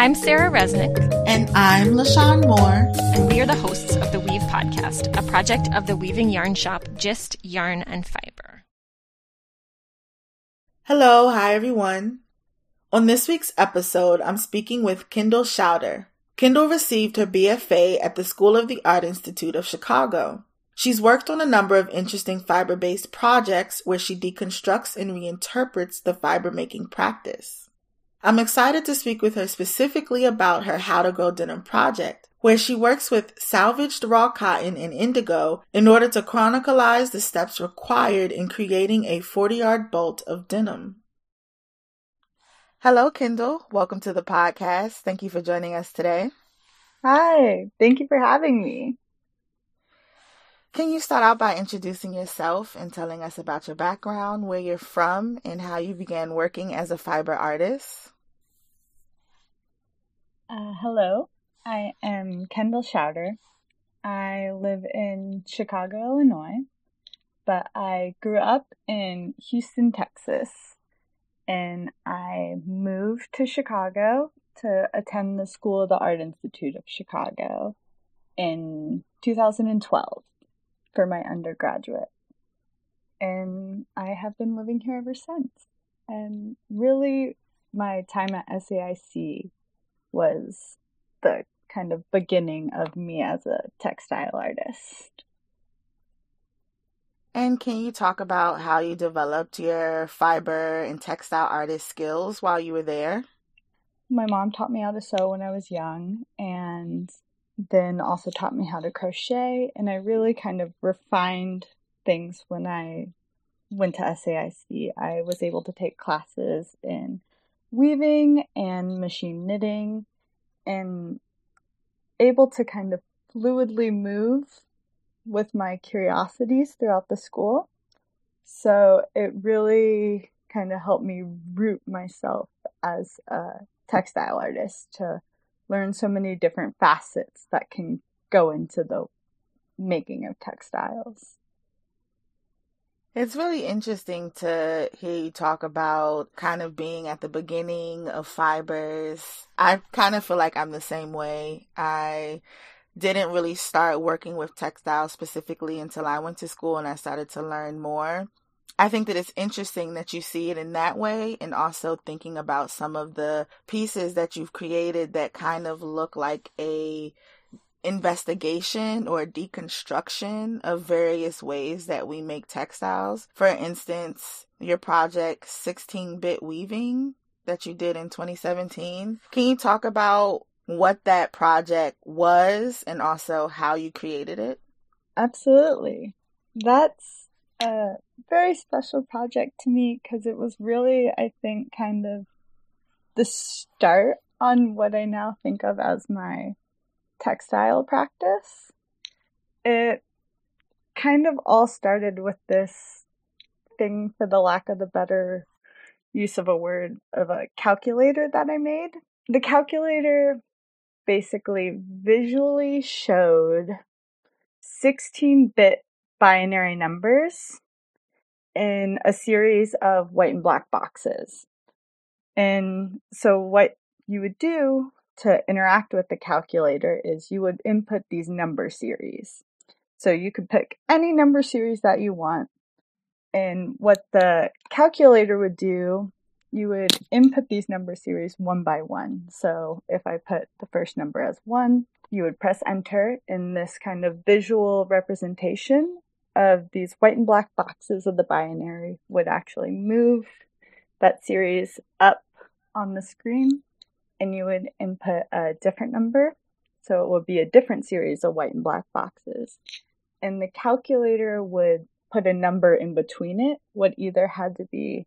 I'm Sarah Resnick. And I'm LaShawn Moore. And we are the hosts of the Weave Podcast, a project of the weaving yarn shop Gist Yarn and Fiber. Hello, hi everyone. On this week's episode, I'm speaking with Kendall Schauder. Kendall received her BFA at the School of the Art Institute of Chicago. She's worked on a number of interesting fiber based projects where she deconstructs and reinterprets the fiber making practice. I'm excited to speak with her specifically about her How to Grow Denim project, where she works with salvaged raw cotton and indigo in order to chronicleize the steps required in creating a 40 yard bolt of denim. Hello, Kendall. Welcome to the podcast. Thank you for joining us today. Hi, thank you for having me. Can you start out by introducing yourself and telling us about your background, where you're from, and how you began working as a fiber artist? Uh, hello, I am Kendall Schauder. I live in Chicago, Illinois, but I grew up in Houston, Texas, and I moved to Chicago to attend the School of the Art Institute of Chicago in 2012 for my undergraduate. And I have been living here ever since. And really, my time at SAIC was the kind of beginning of me as a textile artist. And can you talk about how you developed your fiber and textile artist skills while you were there? My mom taught me how to sew when I was young and then also taught me how to crochet. And I really kind of refined things when I went to SAIC. I was able to take classes in weaving and machine knitting and able to kind of fluidly move with my curiosities throughout the school. So it really kind of helped me root myself as a textile artist to learn so many different facets that can go into the making of textiles. It's really interesting to hear you talk about kind of being at the beginning of fibers. I kind of feel like I'm the same way. I didn't really start working with textiles specifically until I went to school and I started to learn more. I think that it's interesting that you see it in that way and also thinking about some of the pieces that you've created that kind of look like a investigation or deconstruction of various ways that we make textiles. For instance, your project 16 bit weaving that you did in 2017. Can you talk about what that project was and also how you created it? Absolutely. That's a very special project to me because it was really, I think, kind of the start on what I now think of as my textile practice. It kind of all started with this thing, for the lack of the better use of a word, of a calculator that I made. The calculator basically visually showed 16 bit binary numbers in a series of white and black boxes. And so, what you would do to interact with the calculator is you would input these number series. So you could pick any number series that you want. And what the calculator would do, you would input these number series one by one. So if I put the first number as one, you would press enter in this kind of visual representation of these white and black boxes of the binary would actually move that series up on the screen and you would input a different number. So it would be a different series of white and black boxes. And the calculator would put a number in between it, what either had to be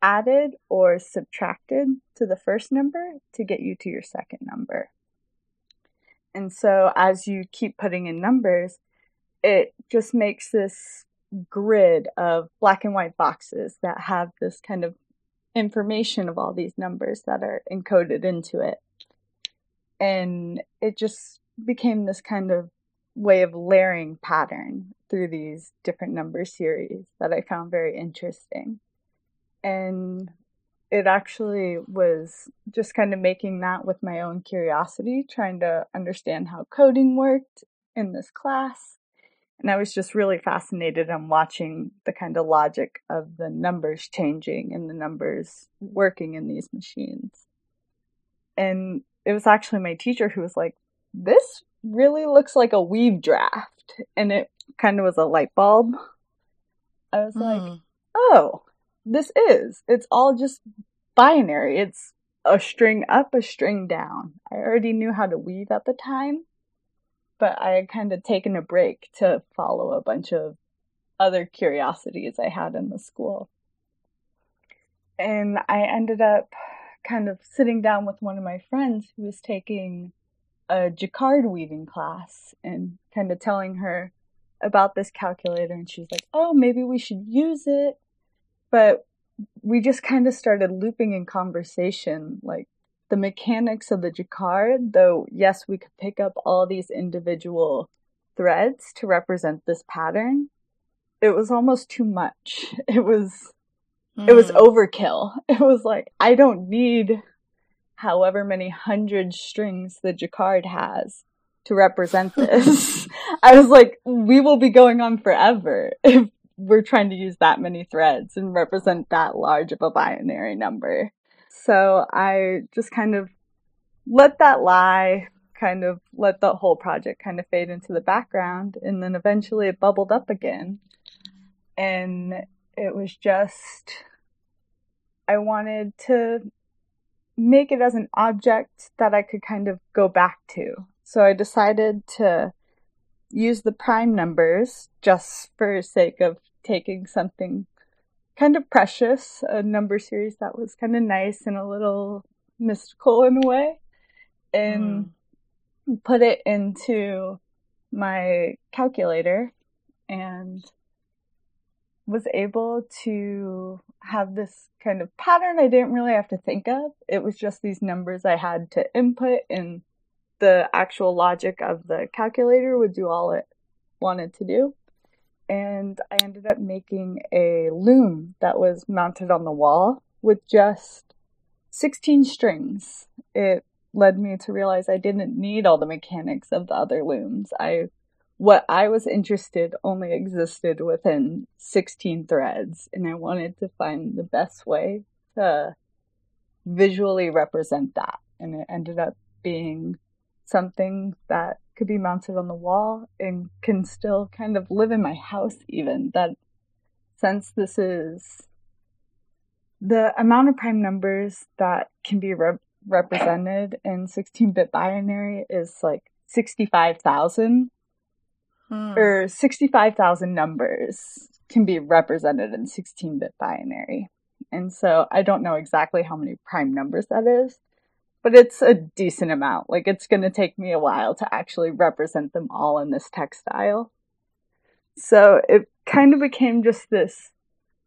added or subtracted to the first number to get you to your second number. And so as you keep putting in numbers, it just makes this grid of black and white boxes that have this kind of information of all these numbers that are encoded into it. And it just became this kind of way of layering pattern through these different number series that I found very interesting. And it actually was just kind of making that with my own curiosity, trying to understand how coding worked in this class. And I was just really fascinated on watching the kind of logic of the numbers changing and the numbers working in these machines. And it was actually my teacher who was like, this really looks like a weave draft. And it kind of was a light bulb. I was mm. like, oh, this is. It's all just binary. It's a string up, a string down. I already knew how to weave at the time, but I had kind of taken a break to follow a bunch of other curiosities I had in the school. And I ended up kind of sitting down with one of my friends who was taking a jacquard weaving class and kind of telling her about this calculator and she's like, "Oh, maybe we should use it." But we just kind of started looping in conversation like the mechanics of the jacquard, though yes, we could pick up all these individual threads to represent this pattern. It was almost too much. It was mm. it was hmm. overkill. It was like I don't need however many hundred strings the jacquard has to represent this. I was like, we will be going on forever if we're trying to use that many threads and represent that large of a binary number. So I just kind of let that lie, kind of let the whole project kind of fade into the background. And then eventually it bubbled up again. And it was just, I wanted to make it as an object that I could kind of go back to. So I decided to use the prime numbers just for sake of taking something kind of precious, a number series that was kind of nice and a little mystical in a way, and mm. put it into my calculator and was able to have this kind of pattern I didn't really have to think of. It was just these numbers I had to input and the actual logic of the calculator would do all it wanted to do and I ended up making a loom that was mounted on the wall with just 16 strings. It led me to realize I didn't need all the mechanics of the other looms. I what I was interested only existed within 16 threads and I wanted to find the best way to visually represent that and it ended up being something that could be mounted on the wall and can still kind of live in my house even that since this is the amount of prime numbers that can be re- represented in 16-bit binary is like 65,000 hmm. or 65,000 numbers can be represented in 16-bit binary. And so I don't know exactly how many prime numbers that is, but it's a decent amount. Like it's going to take me a while to actually represent them all in this textile. So it kind of became just this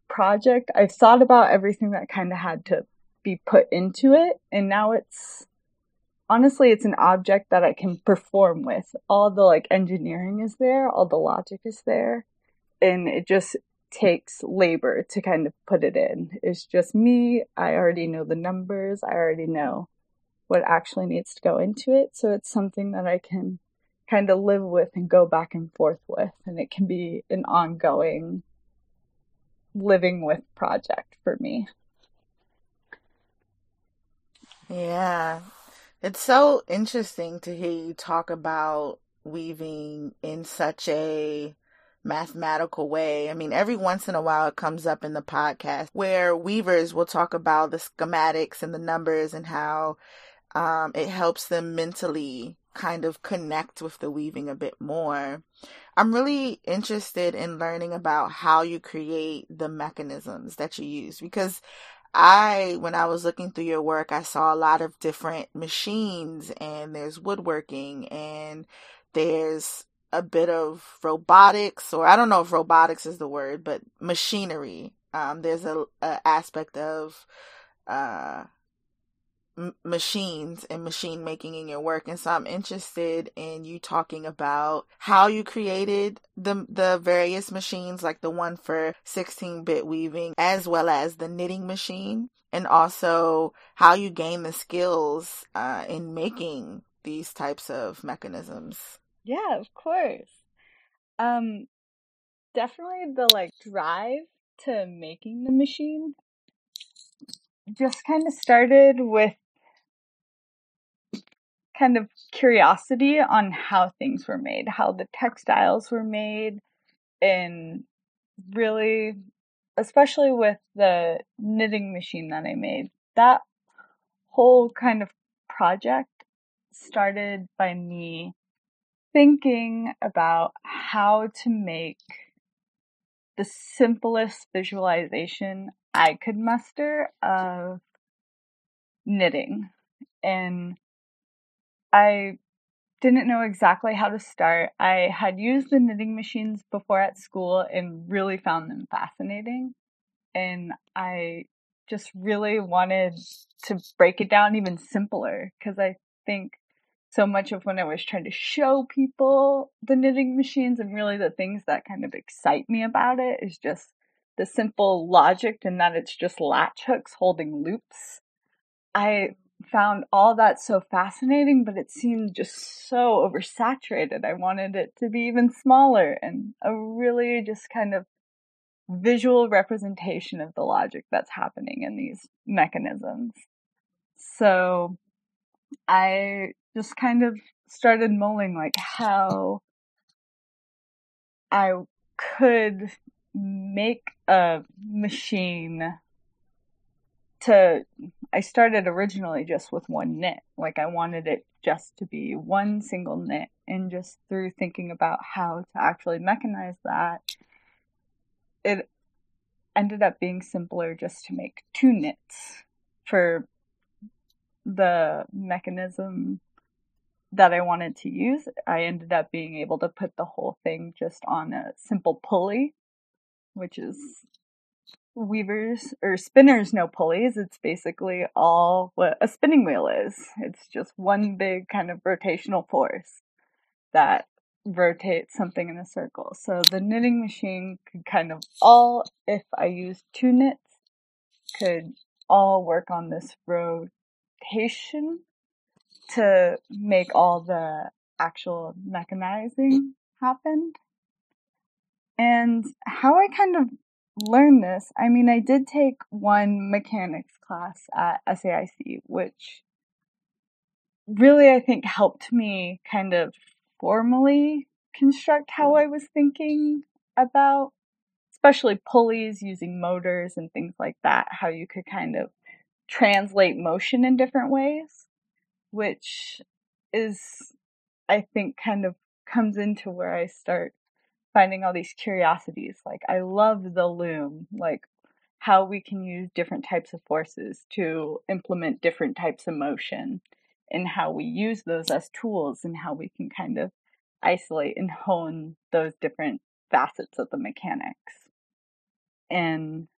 project. I thought about everything that kind of had to be put into it, and now it's honestly it's an object that I can perform with. All the like engineering is there, all the logic is there, and it just takes labor to kind of put it in. It's just me. I already know the numbers. I already know what actually needs to go into it. So it's something that I can kind of live with and go back and forth with. And it can be an ongoing living with project for me. Yeah. It's so interesting to hear you talk about weaving in such a mathematical way. I mean, every once in a while it comes up in the podcast where weavers will talk about the schematics and the numbers and how um, it helps them mentally kind of connect with the weaving a bit more. I'm really interested in learning about how you create the mechanisms that you use because I, when I was looking through your work, I saw a lot of different machines and there's woodworking and there's a bit of robotics or I don't know if robotics is the word, but machinery. Um, there's a, a aspect of, uh, machines and machine making in your work and so I'm interested in you talking about how you created the the various machines like the one for 16-bit weaving as well as the knitting machine and also how you gain the skills uh, in making these types of mechanisms. Yeah, of course. Um, definitely the like drive to making the machine just kind of started with kind of curiosity on how things were made, how the textiles were made, and really, especially with the knitting machine that I made, that whole kind of project started by me thinking about how to make the simplest visualization I could muster of knitting. And I didn't know exactly how to start. I had used the knitting machines before at school and really found them fascinating. And I just really wanted to break it down even simpler because I think so much of when I was trying to show people the knitting machines and really the things that kind of excite me about it is just the simple logic and that it's just latch hooks holding loops. I found all that so fascinating, but it seemed just so oversaturated. I wanted it to be even smaller and a really just kind of visual representation of the logic that's happening in these mechanisms. So I just kind of started mulling like how I could make a machine to I started originally just with one knit. Like I wanted it just to be one single knit and just through thinking about how to actually mechanize that it ended up being simpler just to make two knits for the mechanism that I wanted to use, I ended up being able to put the whole thing just on a simple pulley, which is weavers or spinners know pulleys. It's basically all what a spinning wheel is. It's just one big kind of rotational force that rotates something in a circle. So the knitting machine could kind of all, if I used two knits, could all work on this rotation to make all the actual mechanizing happen. And how I kind of learned this, I mean, I did take one mechanics class at SAIC, which really I think helped me kind of formally construct how mm. I was thinking about, especially pulleys using motors and things like that, how you could kind of translate motion in different ways which is, I think, kind of comes into where I start finding all these curiosities. Like, I love the loom, like how we can use different types of forces to implement different types of motion and how we use those as tools and how we can kind of isolate and hone those different facets of the mechanics. And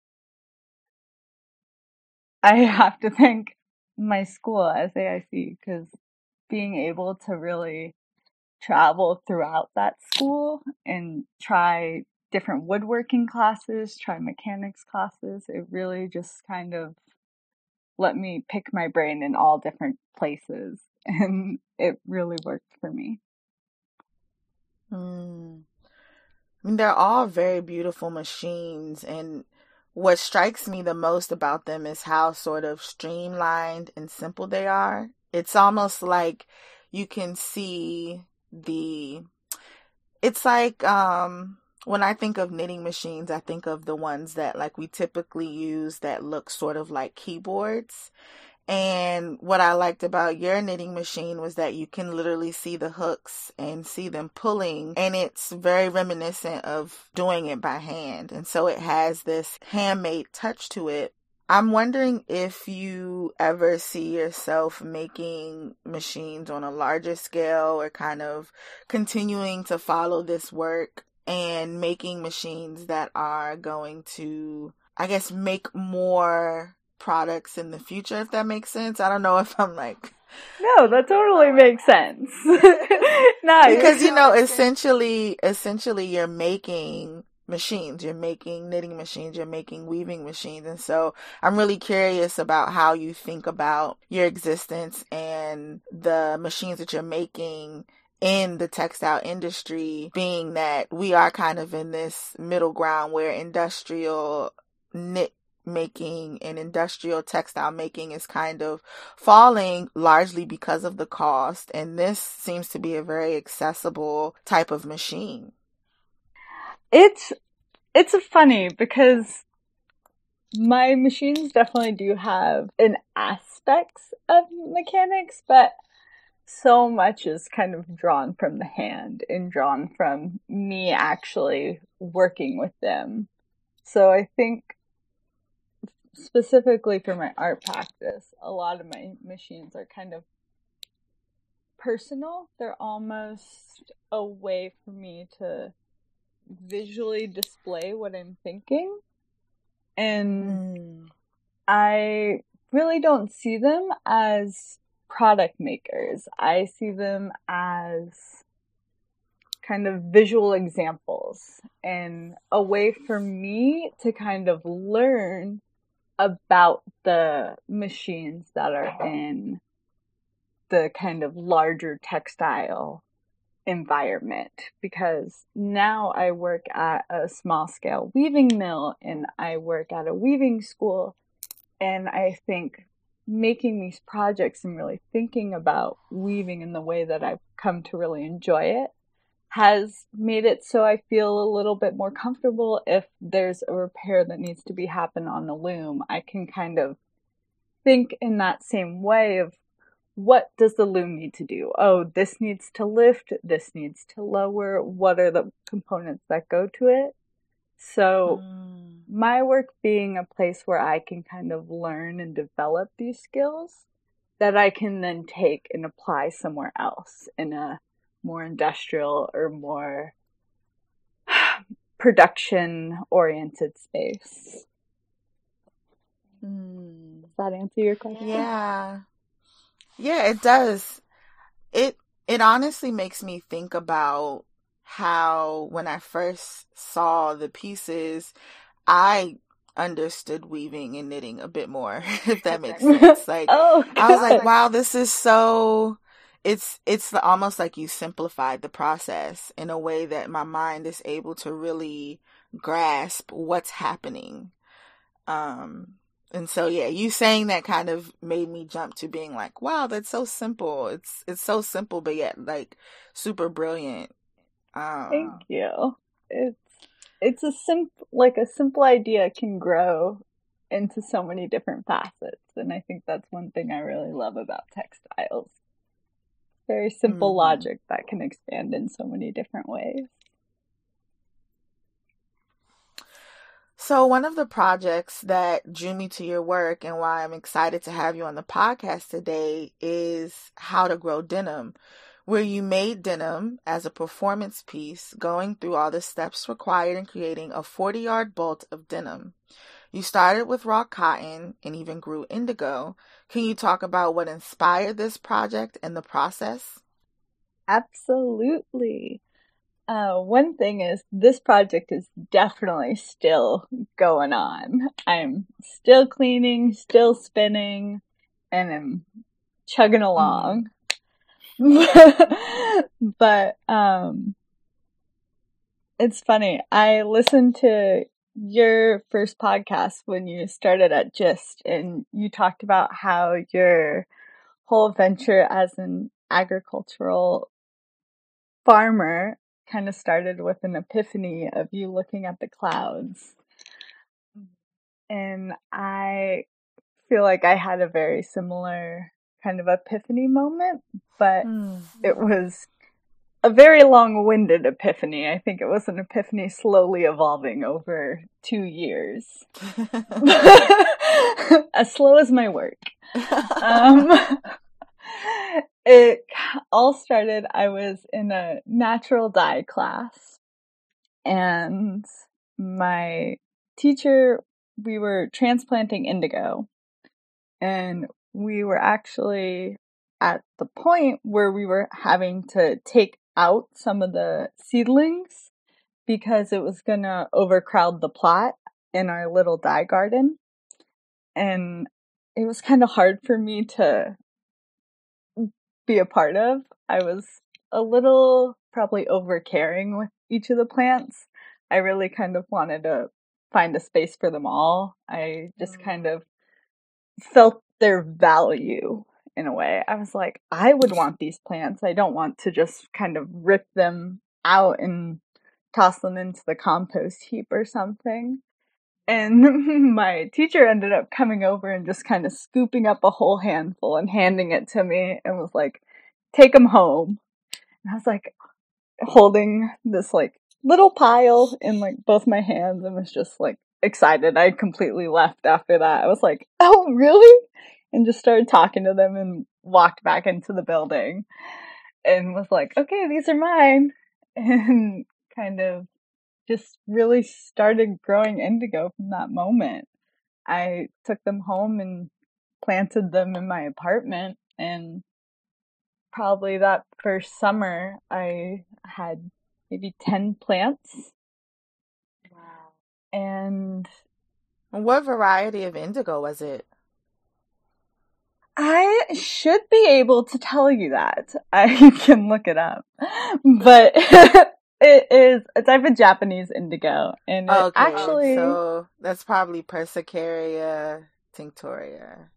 I have to thank my school SAIC because being able to really travel throughout that school and try different woodworking classes, try mechanics classes, it really just kind of let me pick my brain in all different places and it really worked for me. Mm. I mean, they're all very beautiful machines and what strikes me the most about them is how sort of streamlined and simple they are. It's almost like you can see the it's like um when I think of knitting machines, I think of the ones that like we typically use that look sort of like keyboards. And what I liked about your knitting machine was that you can literally see the hooks and see them pulling. And it's very reminiscent of doing it by hand. And so it has this handmade touch to it. I'm wondering if you ever see yourself making machines on a larger scale or kind of continuing to follow this work and making machines that are going to, I guess, make more products in the future, if that makes sense. I don't know if I'm like. No, that totally makes sense. no, because you know, essentially, essentially, you're making machines. You're making knitting machines, you're making weaving machines. And so I'm really curious about how you think about your existence and the machines that you're making in the textile industry, being that we are kind of in this middle ground where industrial knit making and industrial textile making is kind of falling largely because of the cost. And this seems to be a very accessible type of machine. It's it's funny because my machines definitely do have an aspects of mechanics, but so much is kind of drawn from the hand and drawn from me actually working with them. So I think specifically for my art practice, a lot of my machines are kind of personal. They're almost a way for me to visually display what I'm thinking. And mm. I really don't see them as product makers. I see them as kind of visual examples and a way for me to kind of learn about the machines that are in the kind of larger textile environment because now I work at a small scale weaving mill and I work at a weaving school. And I think making these projects and really thinking about weaving in the way that I've come to really enjoy it has made it so I feel a little bit more comfortable if there's a repair that needs to be happen on the loom. I can kind of think in that same way of what does the loom need to do? Oh, this needs to lift, this needs to lower. What are the components that go to it? So, mm. my work being a place where I can kind of learn and develop these skills that I can then take and apply somewhere else in a more industrial or more production oriented space. Mm. Does that answer your question? Yeah. Yeah, it does. It it honestly makes me think about how when I first saw the pieces, I understood weaving and knitting a bit more, if that makes sense. Like oh, I was like, wow, this is so it's it's the, almost like you simplified the process in a way that my mind is able to really grasp what's happening. Um and so yeah, you saying that kind of made me jump to being like, wow, that's so simple. It's it's so simple but yet like super brilliant. Um, Thank you. It's it's a simple like a simple idea can grow into so many different facets and I think that's one thing I really love about textiles. Very simple mm-hmm. logic that can expand in so many different ways. So, one of the projects that drew me to your work and why I'm excited to have you on the podcast today is How to Grow Denim, where you made denim as a performance piece, going through all the steps required in creating a 40 yard bolt of denim. You started with raw cotton and even grew indigo. Can you talk about what inspired this project and the process? Absolutely. Uh, one thing is this project is definitely still going on. I'm still cleaning, still spinning, and I'm chugging mm. along. but um, it's funny. I listened to your first podcast when you started at Gist, and you talked about how your whole venture as an agricultural farmer kind of started with an epiphany of you looking at the clouds. And I feel like I had a very similar kind of epiphany moment, but mm. it was a very long winded epiphany. I think it was an epiphany slowly evolving over two years. as slow as my work. Um, it all started, I was in a natural dye class and my teacher, we were transplanting indigo and we were actually at the point where we were having to take out some of the seedlings because it was gonna overcrowd the plot in our little dye garden. And it was kind of hard for me to be a part of. I was a little probably over caring with each of the plants. I really kind of wanted to find a space for them all. I just mm. kind of felt their value in a way. I was like, I would want these plants. I don't want to just kind of rip them out and toss them into the compost heap or something. And my teacher ended up coming over and just kind of scooping up a whole handful and handing it to me and was like, take them home. And I was like, holding this like little pile in like both my hands and was just like excited. I completely left after that. I was like, oh, really? And just started talking to them and walked back into the building and was like, okay, these are mine. And kind of just really started growing indigo from that moment. I took them home and planted them in my apartment and probably that first summer I had maybe 10 plants. Wow. And what variety of indigo was it? I should be able to tell you that. I can look it up. But it is a type of Japanese indigo. And okay, actually so that's probably Persicaria tinctoria.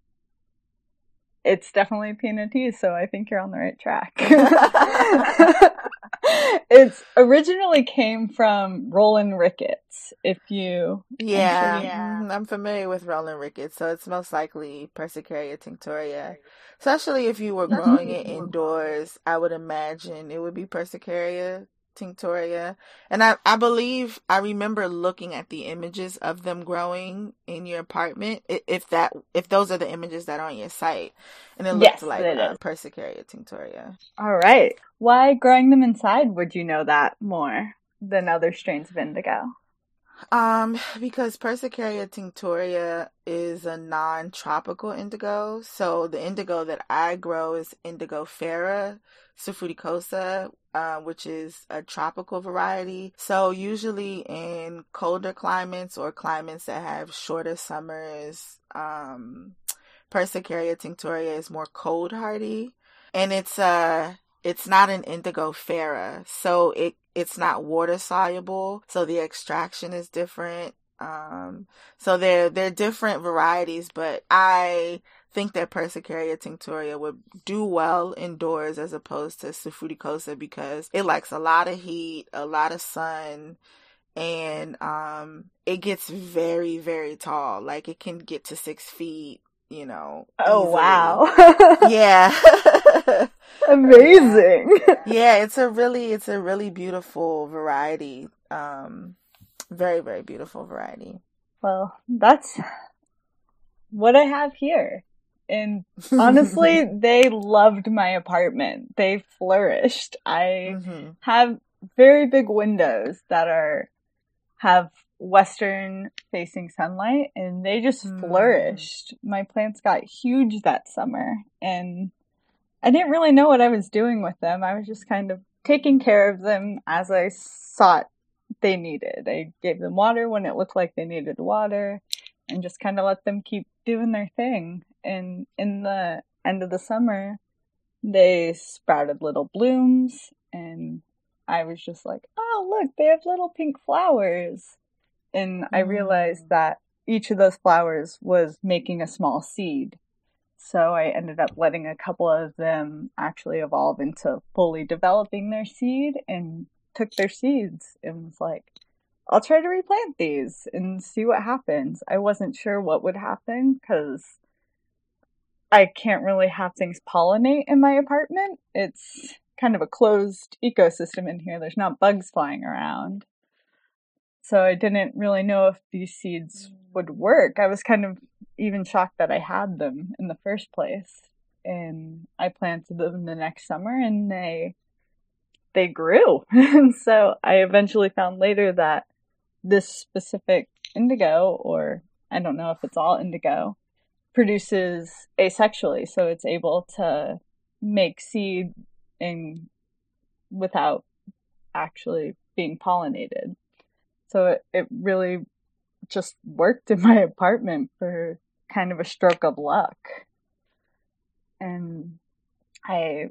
It's definitely Peanut tea, so I think you're on the right track. it's originally came from Rowland Ricketts. If you, yeah, yeah, I'm familiar with Rowland Ricketts, so it's most likely Persicaria tinctoria. Especially if you were mm-hmm. growing it indoors, I would imagine it would be Persicaria tinctoria. And I, I believe I remember looking at the images of them growing in your apartment. If that, if those are the images that are on your site, and it looked yes, like uh, Persicaria tinctoria. All right. Why growing them inside would you know that more than other strains of indigo? Um, because Persicaria tinctoria is a non-tropical indigo. So the indigo that I grow is Indigofera suffruticosa, uh, which is a tropical variety. So usually in colder climates or climates that have shorter summers, um, Persicaria tinctoria is more cold hardy, and it's uh it's not an indigo indigofera, so it it's not water soluble, so the extraction is different. Um, so they're they're different varieties, but I think that Persicaria tinctoria would do well indoors as opposed to suffruticosa because it likes a lot of heat, a lot of sun, and um, it gets very very tall. Like it can get to six feet. You know. Oh easily. wow! yeah. Amazing. yeah, it's a really it's a really beautiful variety. Um very very beautiful variety. Well, that's what I have here. And honestly, they loved my apartment. They flourished. I mm-hmm. have very big windows that are have western facing sunlight and they just mm. flourished. My plants got huge that summer and I didn't really know what I was doing with them. I was just kind of taking care of them as I thought they needed. I gave them water when it looked like they needed water and just kind of let them keep doing their thing. And in the end of the summer, they sprouted little blooms and I was just like, oh, look, they have little pink flowers. And I realized mm. that each of those flowers was making a small seed. So I ended up letting a couple of them actually evolve into fully developing their seed and took their seeds and was like, I'll try to replant these and see what happens. I wasn't sure what would happen because I can't really have things pollinate in my apartment. It's kind of a closed ecosystem in here. There's not bugs flying around. So I didn't really know if these seeds mm. would work. I was kind of even shocked that I had them in the first place. And I planted them the next summer and they they grew. and so I eventually found later that this specific indigo or I don't know if it's all indigo produces asexually so it's able to make seed and without actually being pollinated. So it, it really just worked in my apartment for kind of a stroke of luck. And I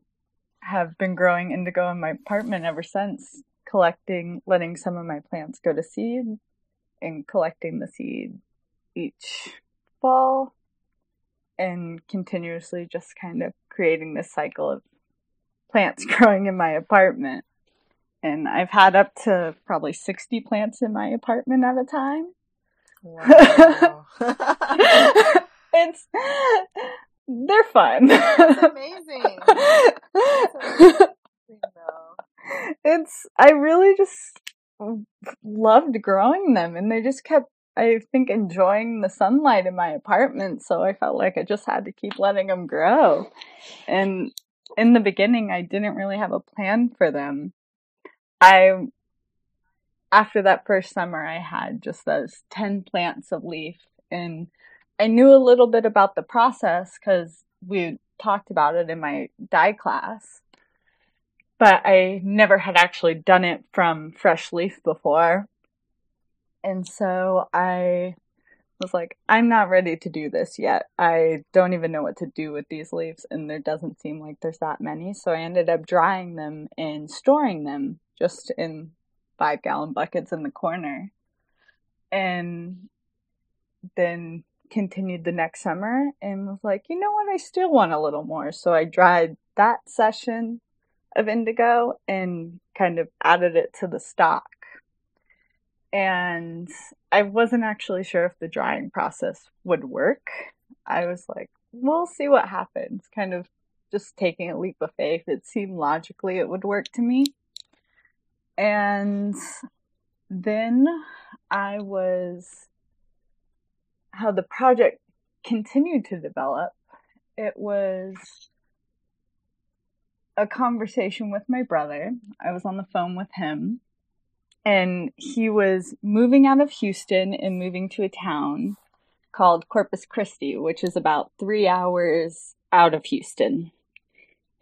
have been growing indigo in my apartment ever since, collecting, letting some of my plants go to seed and collecting the seed each fall and continuously just kind of creating this cycle of plants growing in my apartment. And I've had up to probably 60 plants in my apartment at a time. Wow. it's they're fun. It's amazing. amazing it's I really just loved growing them and they just kept I think enjoying the sunlight in my apartment so I felt like I just had to keep letting them grow. And in the beginning I didn't really have a plan for them. I after that first summer I had just those 10 plants of leaf and I knew a little bit about the process cuz we talked about it in my dye class but I never had actually done it from fresh leaf before. And so I was like, I'm not ready to do this yet. I don't even know what to do with these leaves, and there doesn't seem like there's that many. So I ended up drying them and storing them just in five gallon buckets in the corner. And then continued the next summer and was like, you know what, I still want a little more. So I dried that session of indigo and kind of added it to the stock. And I wasn't actually sure if the drying process would work. I was like, we'll see what happens, kind of just taking a leap of faith. It seemed logically it would work to me. And then I was, how the project continued to develop, it was a conversation with my brother. I was on the phone with him, and he was moving out of Houston and moving to a town called Corpus Christi, which is about three hours out of Houston.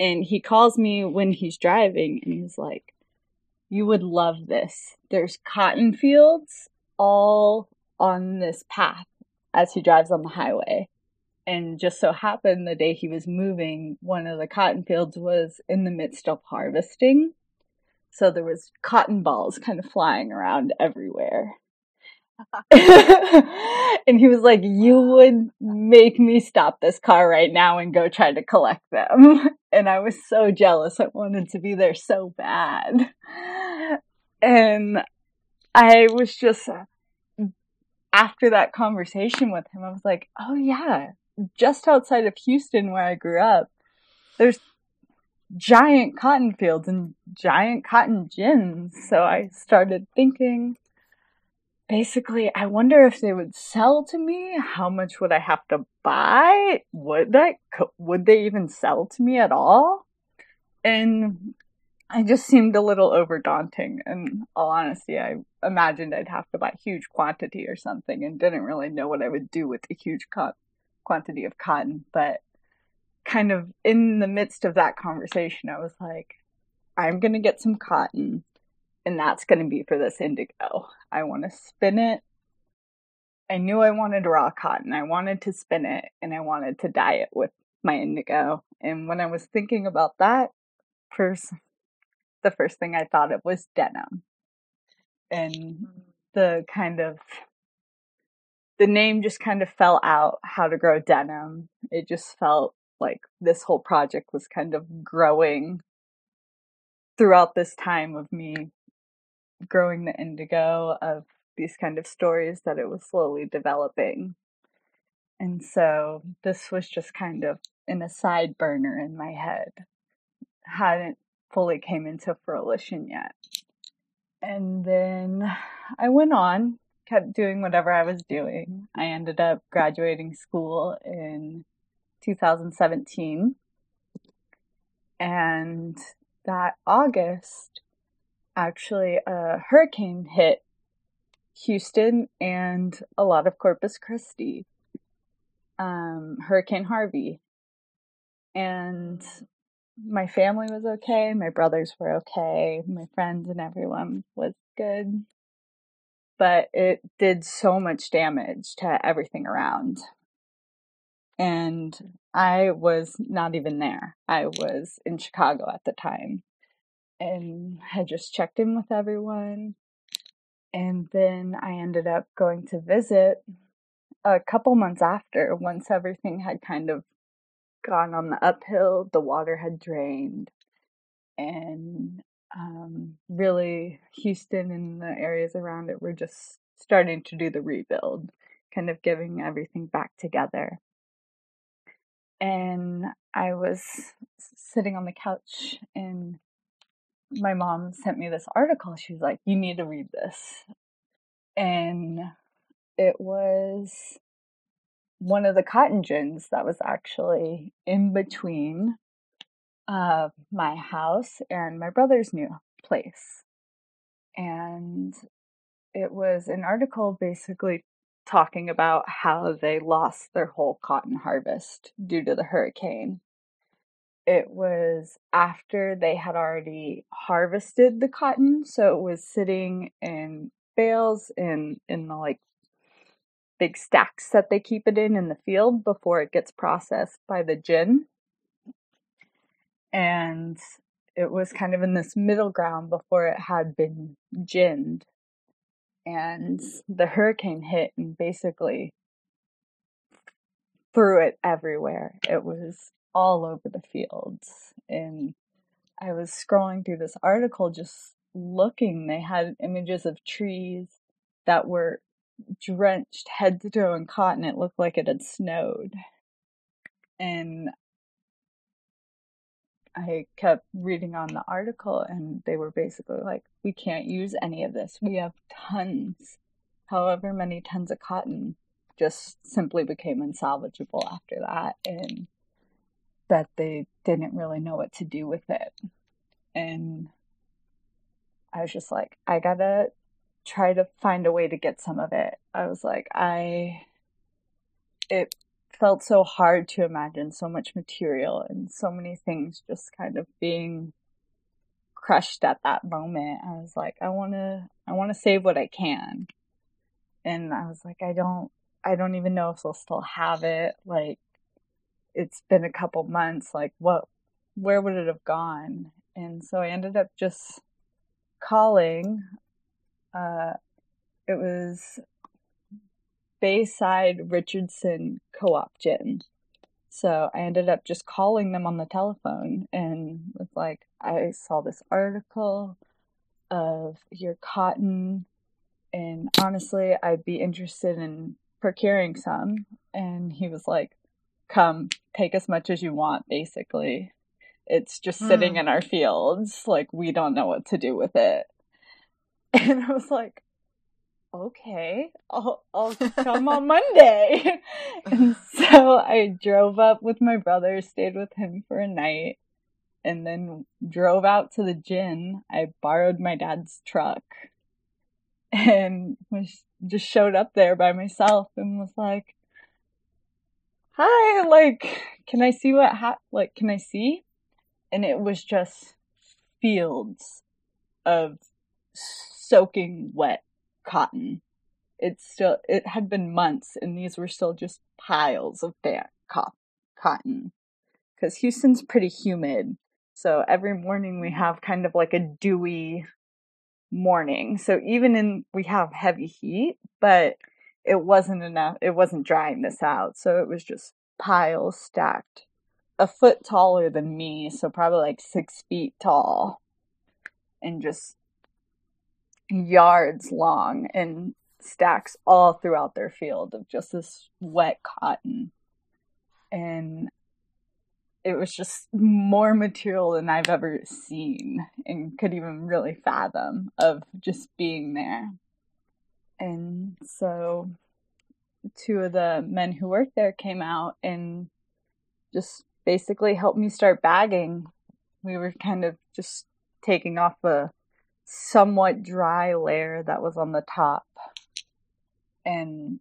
And he calls me when he's driving, and he's like, You would love this. There's cotton fields all on this path as he drives on the highway and just so happened the day he was moving, one of the cotton fields was in the midst of harvesting. So there was cotton balls kind of flying around everywhere. and he was like, You would make me stop this car right now and go try to collect them. And I was so jealous. I wanted to be there so bad. And I was just, after that conversation with him, I was like, Oh, yeah, just outside of Houston, where I grew up, there's giant cotton fields and giant cotton gins. So I started thinking, basically, I wonder if they would sell to me. How much would I have to buy? Would that, would they even sell to me at all? And I just seemed a little over daunting. In all honesty, I imagined I'd have to buy huge quantity or something and didn't really know what I would do with a huge cut quantity of cotton, but kind of in the midst of that conversation, I was like, I'm to get some cotton and that's going to be for this indigo. I want to spin it. I knew I wanted raw cotton. I wanted to spin it and I wanted to dye it with my indigo. And when I was thinking about that, first, the first thing I thought of was denim. And the kind of the name just kind of fell out how to grow denim. It just felt like this whole project was kind of growing throughout this time of me growing the indigo of these kind of stories that it was slowly developing. And so this was just kind of in a side burner in my head. Hadn't fully came into fruition yet. And then I went on kept doing whatever I was doing. I ended up graduating school in 2017. And that August, actually, a hurricane hit Houston and a lot of Corpus Christi. Um, hurricane Harvey. And my family was okay, my brothers were okay, my friends and everyone was good. But it did so much damage to everything around. And I was not even there. I was in Chicago at the time and had just checked in with everyone. And then I ended up going to visit a couple months after, once everything had kind of gone on the uphill, the water had drained, and um, really Houston and the areas around it were just starting to do the rebuild, kind of giving everything back together. And I was sitting on the couch, and my mom sent me this article. She was like, You need to read this. And it was one of the cotton gins that was actually in between uh, my house and my brother's new place. And it was an article basically talking about how they lost their whole cotton harvest due to the hurricane. It was after they had already harvested the cotton, so it was sitting in bales in in the like big stacks that they keep it in in the field before it gets processed by the gin. And it was kind of in this middle ground before it had been ginned. And the hurricane hit and basically threw it everywhere. It was all over the fields. And I was scrolling through this article just looking. They had images of trees that were drenched head to toe in cotton. It looked like it had snowed. And I kept reading on the article, and they were basically like, we can't use any of this. We have tons, however many tons of cotton just simply became unsalvageable after that, and that they didn't really know what to do with it. And I was just like, I gotta try to find a way to get some of it. I was like, I, it felt so hard to imagine so much material and so many things just kind of being crushed at that moment. I was like, I want to, I want to save what I can. And I was like, I don't, I don't even know if they'll still have it. Like, it's been a couple months. Like, what, where would it have gone? And so I ended up just calling uh, it was Bayside Richardson Co-op Gin. So I ended up just calling them on the telephone and was like, I saw this article of your cotton, and honestly, I'd be interested in procuring some. And he was like, Come, take as much as you want, basically. It's just sitting hmm. in our fields. Like, we don't know what to do with it. And I was like, okay, I'll, I'll come on Monday. and so I drove up with my brother, stayed with him for a night, and then drove out to the gin. I borrowed my dad's truck and was just showed up there by myself and was like, hi, like, can I see what ha- like, can I see? And it was just fields of soaking wet cotton. It's still, it had been months and these were still just piles of damp co- cotton. Cause Houston's pretty humid. So every morning we have kind of like a dewy morning. So even in, we have heavy heat, but it wasn't enough, it wasn't drying this out. So it was just piles stacked a foot taller than me. So probably like six feet tall and just yards long and stacks all throughout their field of just this wet cotton. And it was just more material than I've ever seen and could even really fathom of just being there. And so two of the men who worked there came out and just basically helped me start bagging. We were kind of just taking off a somewhat dry layer that was on the top and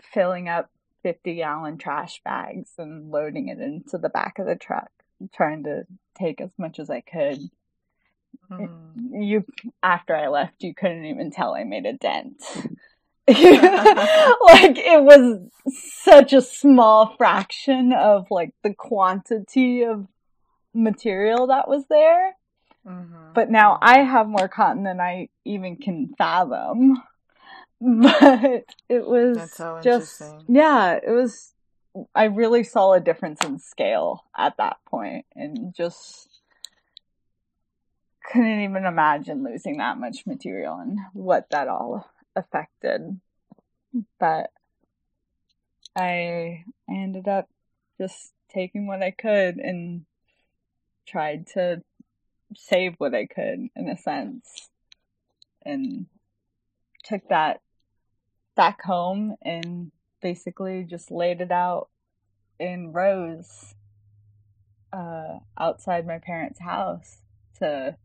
filling up 50 gallon trash bags and loading it into the back of the truck. trying to take as much as I could. Mm. You after I left, you couldn't even tell I made a dent. like it was such a small fraction of like the quantity of material that was there. Mm-hmm. But now I have more cotton than I even can fathom. But it was so just yeah, it was I really saw a difference in scale at that point and just couldn't even imagine losing that much material and what that all affected. But I ended up just taking what I could and tried to save what I could in a sense and took that back home and basically just laid it out in rows uh, outside my parents' house to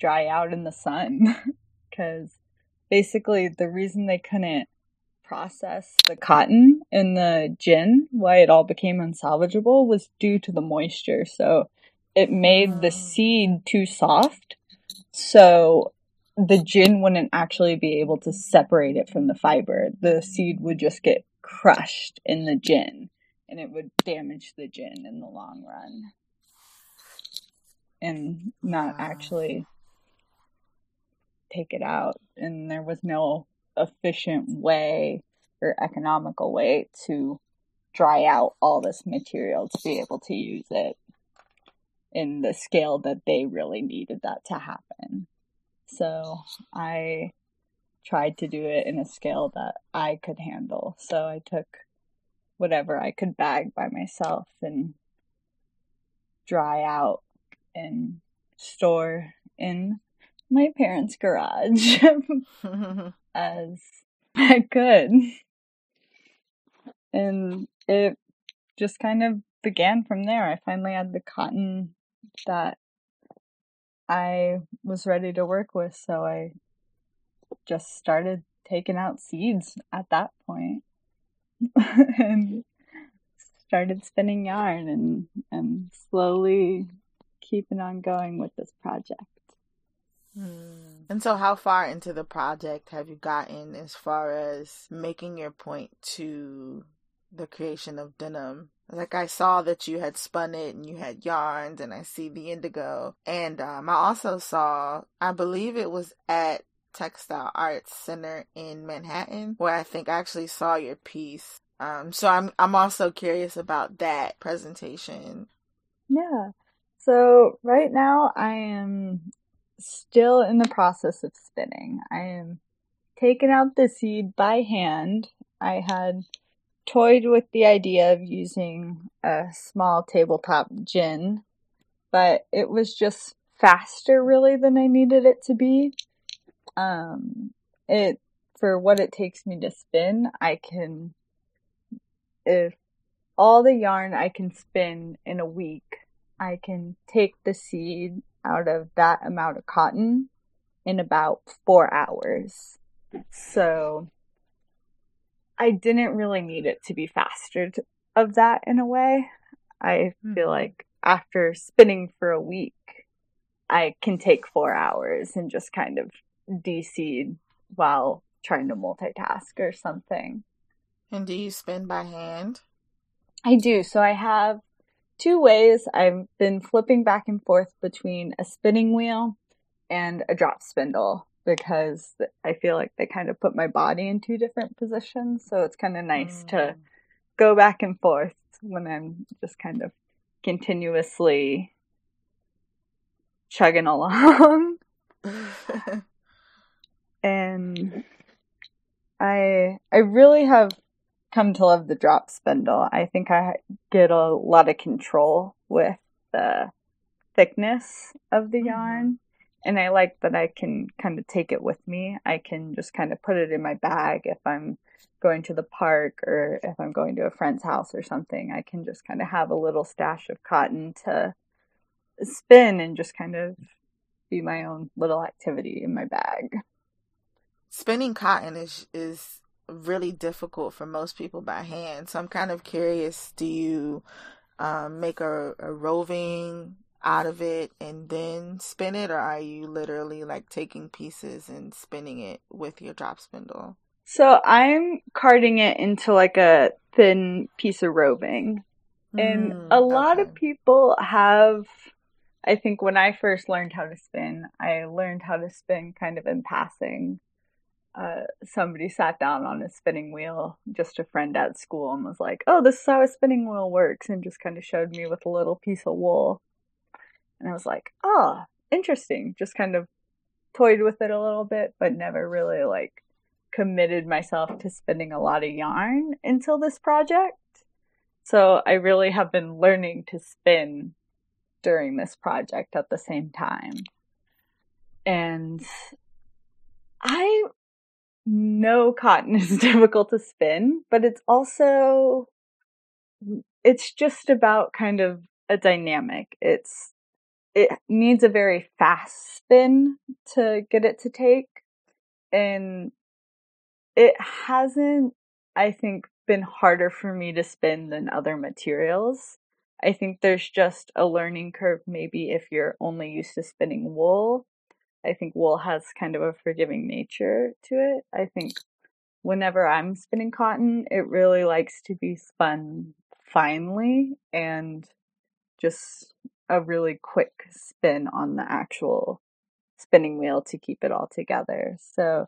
dry out in the sun. Because basically the reason they couldn't process the cotton in the gin why it all became unsalvageable was due to the moisture. So it made the Mm. seed too soft. So the gin wouldn't actually be able to separate it from the fiber. The seed would just get crushed in the gin and it would damage the gin in the long run. And not actually take it out and there was no efficient way or economical way to dry out all this material to be able to use it in the scale that they really needed that to happen. So I tried to do it in a scale that I could handle. So I took whatever I could bag by myself and dry out and store in my parents' garage as I could. And it just kind of began from there. I finally had the cotton that I was ready to work with, so I just started taking out seeds at that point and started spinning yarn and, and slowly keeping on going with this project. Hmm. And so, how far into the project have you gotten as far as making your point to the creation of denim? Like, I saw that you had spun it and you had yarns, and I see the indigo. And um, I also saw, I believe it was at Textile Arts Center in Manhattan, where I think I actually saw your piece. Um, so I'm I'm also curious about that presentation. Yeah. So right now I am still in the process of spinning. I am taking out the seed by hand. I had toyed with the idea of using a small tabletop gin, but it was just faster really than I needed it to be. Um, it for what it takes me to spin, I can if all the yarn I can spin in a week, I can take the seed out of that amount of cotton in about four hours. So I didn't really need it to be faster of that in a way. I feel Mhm. like after spinning for a week, I can take four hours and just kind of de-seed while trying to multitask or something. And do you spin by hand? I do. So I have two ways. I've been flipping back and forth between a spinning wheel and a drop spindle because I feel like they kind of put my body in two different positions. So it's kind of nice to go back and forth when I'm just kind of continuously chugging along. Mm. and I I really have come to love the drop spindle. I think I get a lot of control with the thickness of the Mhm. yarn. And I like that I can kind of take it with me. I can just kind of put it in my bag if I'm going to the park or if I'm going to a friend's house or something. I can just kind of have a little stash of cotton to spin and just kind of be my own little activity in my bag. Spinning cotton is is really difficult for most people by hand. So I'm kind of curious, do you um, make a, a roving out of it and then spin it, or are you literally like taking pieces and spinning it with your drop spindle? So I'm carding it into like a thin piece of roving. And mm, a lot okay. of people have, I think when I first learned how to spin, I learned how to spin kind of in passing. Uh, somebody sat down on a spinning wheel, just a friend at school, and was like, Oh, this is how a spinning wheel works, and just kind of showed me with a little piece of wool. And I was like, oh, interesting. Just kind of toyed with it a little bit, but never really like committed myself to spinning a lot of yarn until this project. So I really have been learning to spin during this project at the same time. And I know cotton is difficult to spin, but it's also, it's just about kind of a dynamic. It's it needs a very fast spin to get it to take. And it hasn't, I think, been harder for me to spin than other materials. I think there's just a learning curve, maybe if you're only used to spinning wool. I think wool has kind of a forgiving nature to it. I think whenever I'm spinning cotton, it really likes to be spun finely and just a really quick spin on the actual spinning wheel to keep it all together. So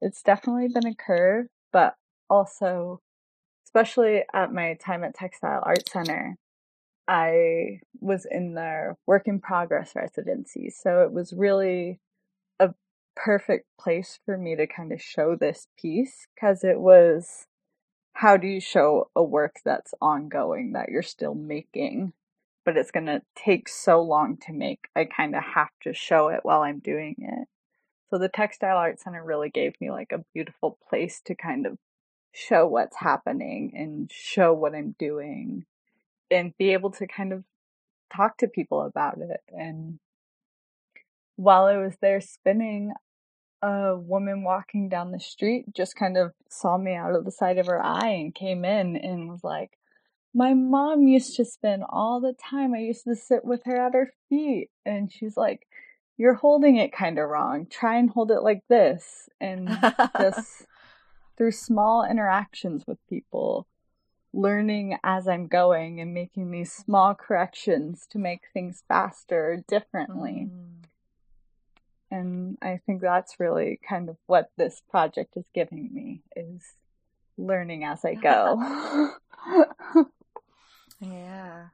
it's definitely been a curve, but also, especially at my time at Textile Art Center, I was in their work in progress residency. So it was really a perfect place for me to kind of show this piece because it was how do you show a work that's ongoing that you're still making but it's going to take so long to make. I kind of have to show it while I'm doing it. So the Textile Art Center really gave me like a beautiful place to kind of show what's happening and show what I'm doing and be able to kind of talk to people about it. And while I was there spinning, a woman walking down the street just kind of saw me out of the side of her eye and came in and was like, my mom used to spin all the time. I used to sit with her at her feet, and she's like, You're holding it kind of wrong. Try and hold it like this. And just through small interactions with people, learning as I'm going and making these small corrections to make things faster differently. Mm. And I think that's really kind of what this project is giving me is learning as I go. Yeah.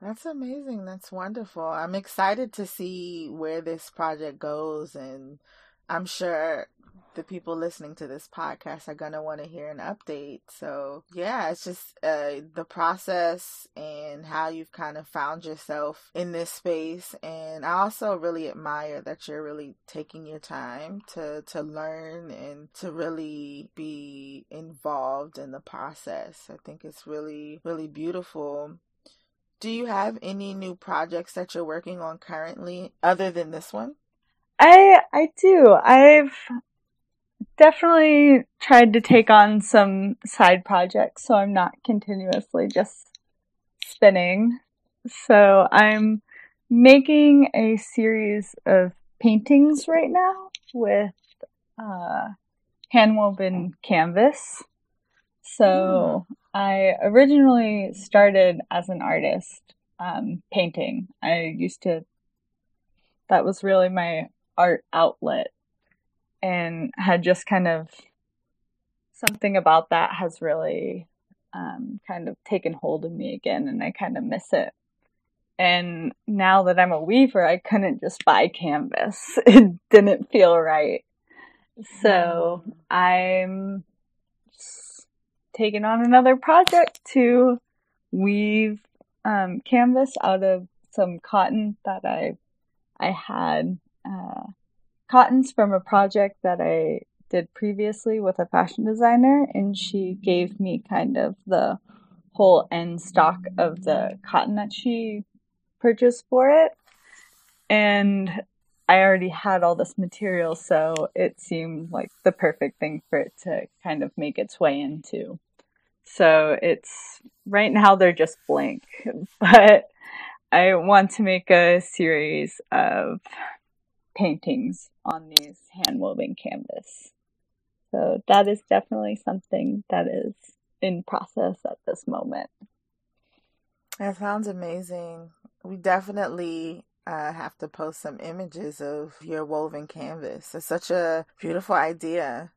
That's amazing. That's wonderful. I'm excited to see where this project goes and I'm sure the people listening to this podcast are going to want to hear an update. So, yeah, it's just uh, the process and how you've kind of found yourself in this space. And I also really admire that you're really taking your time to, to learn and to really be involved in the process. I think it's really, really beautiful. Do you have any new projects that you're working on currently other than this one? I I do. I've definitely tried to take on some side projects so I'm not continuously just spinning. So I'm making a series of paintings right now with uh, handwoven canvas. So mm. I originally started as an artist um, painting. I used to, that was really my art outlet and had just kind of something about that has really um, kind of taken hold of me again, and I kind of miss it. And now that I'm a weaver, I couldn't just buy canvas. It didn't feel right. So I'm taking on another project to weave um, canvas out of some cotton that I I had uh, cottons from a project that I did previously with a fashion designer, and she gave me kind of the whole end stock of the cotton that she purchased for it. And I already had all this material, so it seemed like the perfect thing for it to kind of make its way into. So it's right now they're just blank, but I want to make a series of paintings on these hand woven canvas. So that is definitely something that is in process at this moment. That sounds amazing. We definitely uh, have to post some images of your woven canvas. It's such a beautiful idea.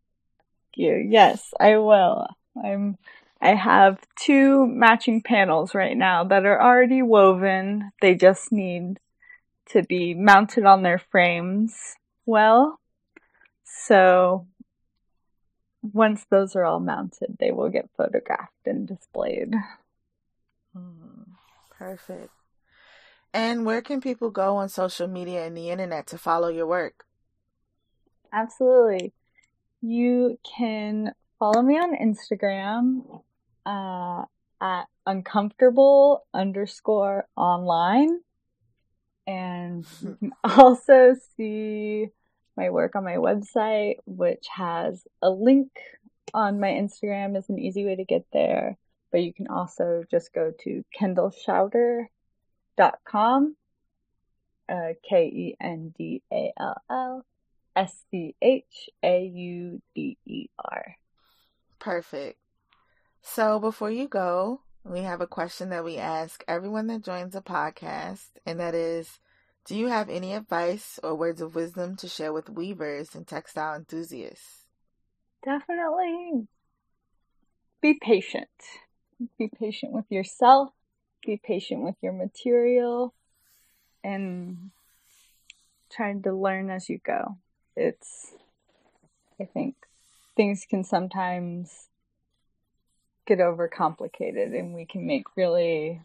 You yes, I will. I'm. I have two matching panels right now that are already woven. They just need to be mounted on their frames well. So once those are all mounted, they will get photographed and displayed. Mm, perfect. And where can people go on social media and the internet to follow your work? Absolutely. You can follow me on Instagram uh, at uncomfortable underscore online. And you can also see my work on my website, which has a link on my Instagram is an easy way to get there. But you can also just go to kendallschauder.com, uh, K E N D A L L S C H A U D E R. Perfect. So before you go, we have a question that we ask everyone that joins the podcast, and that is Do you have any advice or words of wisdom to share with weavers and textile enthusiasts? Definitely be patient. Be patient with yourself, be patient with your material, and trying to learn as you go. It's, I think, things can sometimes get overcomplicated and we can make really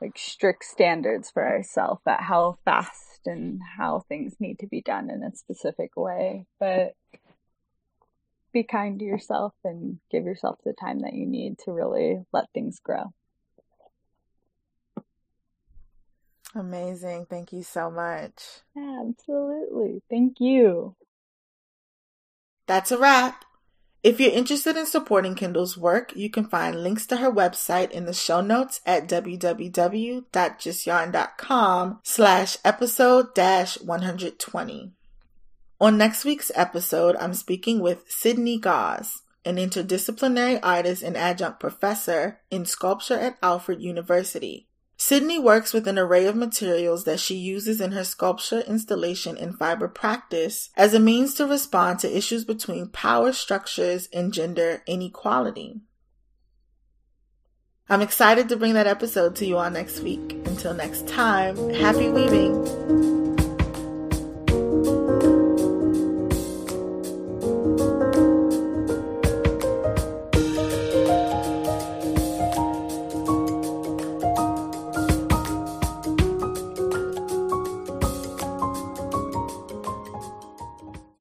like strict standards for ourselves at how fast and how things need to be done in a specific way. But be kind to yourself and give yourself the time that you need to really let things grow. Amazing. Thank you so much. Absolutely. Thank you. That's a wrap. If you're interested in supporting Kendall's work, you can find links to her website in the show notes at www.justyarn.com slash episode dash 120. On next week's episode, I'm speaking with Sydney Gauze, an interdisciplinary artist and adjunct professor in sculpture at Alfred University. Sydney works with an array of materials that she uses in her sculpture, installation, and fiber practice as a means to respond to issues between power structures and gender inequality. I'm excited to bring that episode to you all next week. Until next time, happy weaving!